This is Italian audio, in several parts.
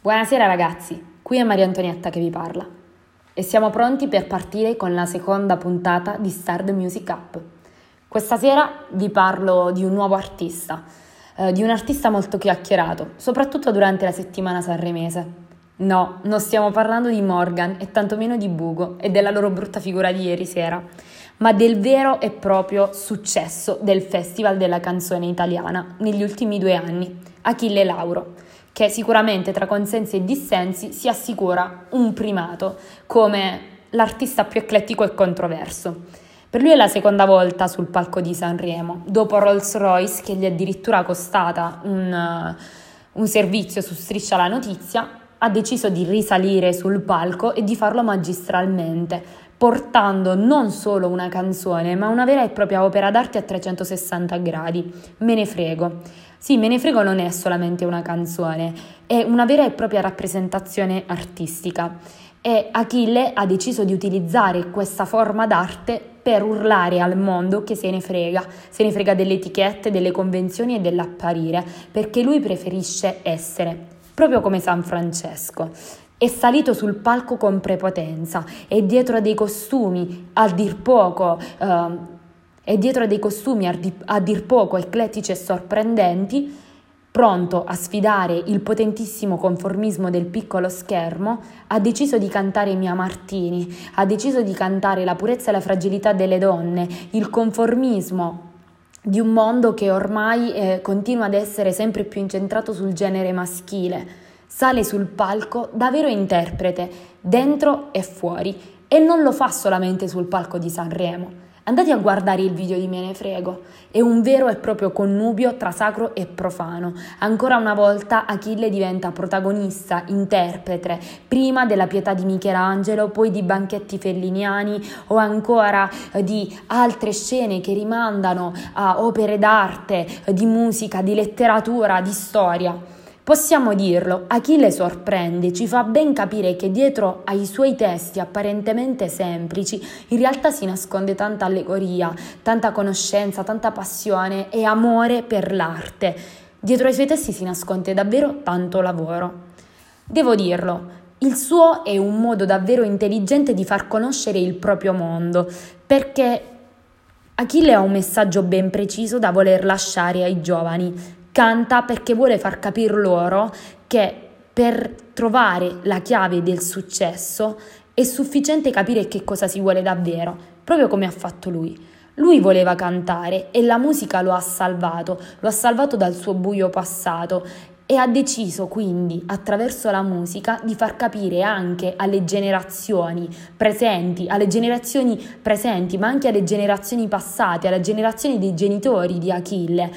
Buonasera ragazzi, qui è Maria Antonietta che vi parla e siamo pronti per partire con la seconda puntata di Star the Music Up. Questa sera vi parlo di un nuovo artista, eh, di un artista molto chiacchierato, soprattutto durante la settimana sanremese. No, non stiamo parlando di Morgan e tantomeno di Bugo e della loro brutta figura di ieri sera, ma del vero e proprio successo del Festival della canzone italiana negli ultimi due anni, Achille Lauro che sicuramente tra consensi e dissensi si assicura un primato come l'artista più eclettico e controverso. Per lui è la seconda volta sul palco di Sanremo, dopo Rolls Royce che gli è addirittura costata un, un servizio su Striscia la Notizia, ha deciso di risalire sul palco e di farlo magistralmente, portando non solo una canzone, ma una vera e propria opera d'arte a 360 gradi. Me ne frego. Sì, Me ne frego non è solamente una canzone, è una vera e propria rappresentazione artistica. E Achille ha deciso di utilizzare questa forma d'arte per urlare al mondo che se ne frega, se ne frega delle etichette, delle convenzioni e dell'apparire, perché lui preferisce essere, proprio come San Francesco. È salito sul palco con prepotenza e dietro a dei costumi, a dir poco, eh, e dietro a dei costumi a, di, a dir poco eclettici e sorprendenti, pronto a sfidare il potentissimo conformismo del piccolo schermo, ha deciso di cantare Mia Martini, ha deciso di cantare la purezza e la fragilità delle donne, il conformismo di un mondo che ormai eh, continua ad essere sempre più incentrato sul genere maschile. Sale sul palco da vero interprete, dentro e fuori, e non lo fa solamente sul palco di Sanremo Andate a guardare il video di Me ne frego. È un vero e proprio connubio tra sacro e profano. Ancora una volta Achille diventa protagonista, interprete, prima della pietà di Michelangelo, poi di banchetti felliniani o ancora eh, di altre scene che rimandano a opere d'arte, di musica, di letteratura, di storia. Possiamo dirlo, Achille sorprende, ci fa ben capire che dietro ai suoi testi apparentemente semplici in realtà si nasconde tanta allegoria, tanta conoscenza, tanta passione e amore per l'arte. Dietro ai suoi testi si nasconde davvero tanto lavoro. Devo dirlo, il suo è un modo davvero intelligente di far conoscere il proprio mondo, perché Achille ha un messaggio ben preciso da voler lasciare ai giovani, canta perché vuole far capire loro che per trovare la chiave del successo è sufficiente capire che cosa si vuole davvero, proprio come ha fatto lui. Lui voleva cantare e la musica lo ha salvato, lo ha salvato dal suo buio passato e ha deciso quindi attraverso la musica di far capire anche alle generazioni presenti, alle generazioni presenti, ma anche alle generazioni passate, alle generazioni dei genitori di Achille,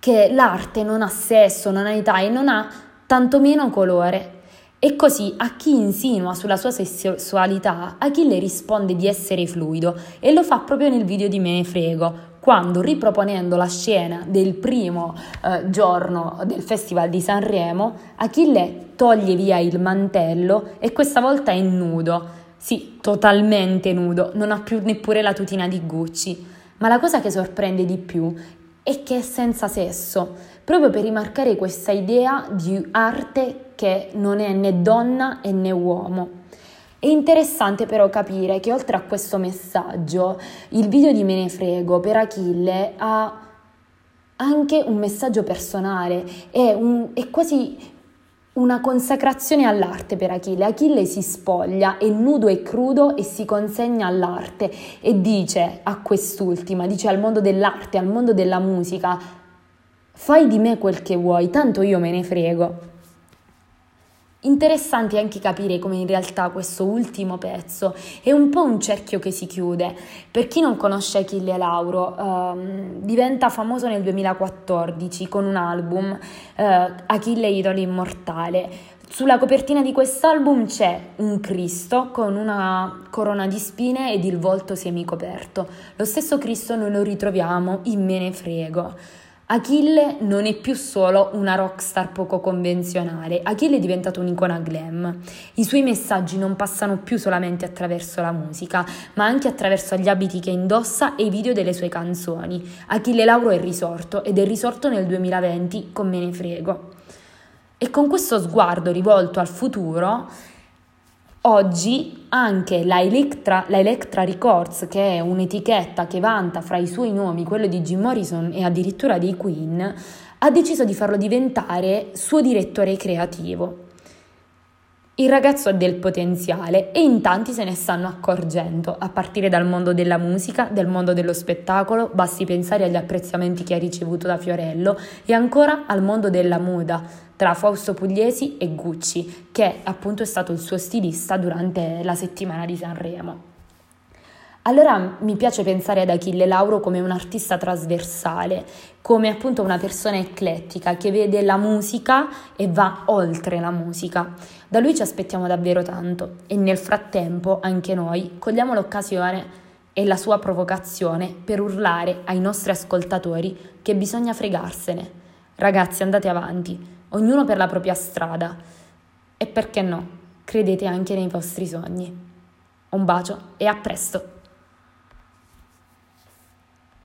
che l'arte non ha sesso, non ha età e non ha tantomeno colore. E così a chi insinua sulla sua sessualità, Achille risponde di essere fluido e lo fa proprio nel video di Me ne frego, quando riproponendo la scena del primo eh, giorno del Festival di Sanremo, Achille toglie via il mantello e questa volta è nudo. Sì, totalmente nudo, non ha più neppure la tutina di Gucci. Ma la cosa che sorprende di più e che è senza sesso, proprio per rimarcare questa idea di arte che non è né donna né uomo. È interessante però capire che oltre a questo messaggio, il video di Me ne frego per Achille ha anche un messaggio personale, è, un, è quasi una consacrazione all'arte per Achille. Achille si spoglia, è nudo e crudo e si consegna all'arte e dice a quest'ultima, dice al mondo dell'arte, al mondo della musica, fai di me quel che vuoi, tanto io me ne frego. Interessante anche capire come in realtà questo ultimo pezzo è un po' un cerchio che si chiude. Per chi non conosce Achille Lauro, ehm, diventa famoso nel 2014 con un album, eh, Achille Idolo Immortale. Sulla copertina di quest'album c'è un Cristo con una corona di spine ed il volto semicoperto. Lo stesso Cristo noi lo ritroviamo in Me ne frego. Achille non è più solo una rockstar poco convenzionale, Achille è diventato un'icona glam. I suoi messaggi non passano più solamente attraverso la musica, ma anche attraverso gli abiti che indossa e i video delle sue canzoni. Achille Lauro è risorto ed è risorto nel 2020 con Me ne frego. E con questo sguardo rivolto al futuro, oggi anche la Electra, la Electra Records, che è un'etichetta che vanta fra i suoi nomi quello di Jim Morrison e addirittura dei Queen, ha deciso di farlo diventare suo direttore creativo. Il ragazzo ha del potenziale e in tanti se ne stanno accorgendo, a partire dal mondo della musica, del mondo dello spettacolo, basti pensare agli apprezzamenti che ha ricevuto da Fiorello e ancora al mondo della moda, tra Fausto Pugliesi e Gucci, che appunto è stato il suo stilista durante la settimana di Sanremo. Allora mi piace pensare ad Achille Lauro come un artista trasversale, come appunto una persona eclettica che vede la musica e va oltre la musica. Da lui ci aspettiamo davvero tanto e nel frattempo anche noi cogliamo l'occasione e la sua provocazione per urlare ai nostri ascoltatori che bisogna fregarsene. Ragazzi andate avanti, ognuno per la propria strada e perché no, credete anche nei vostri sogni. Un bacio e a presto!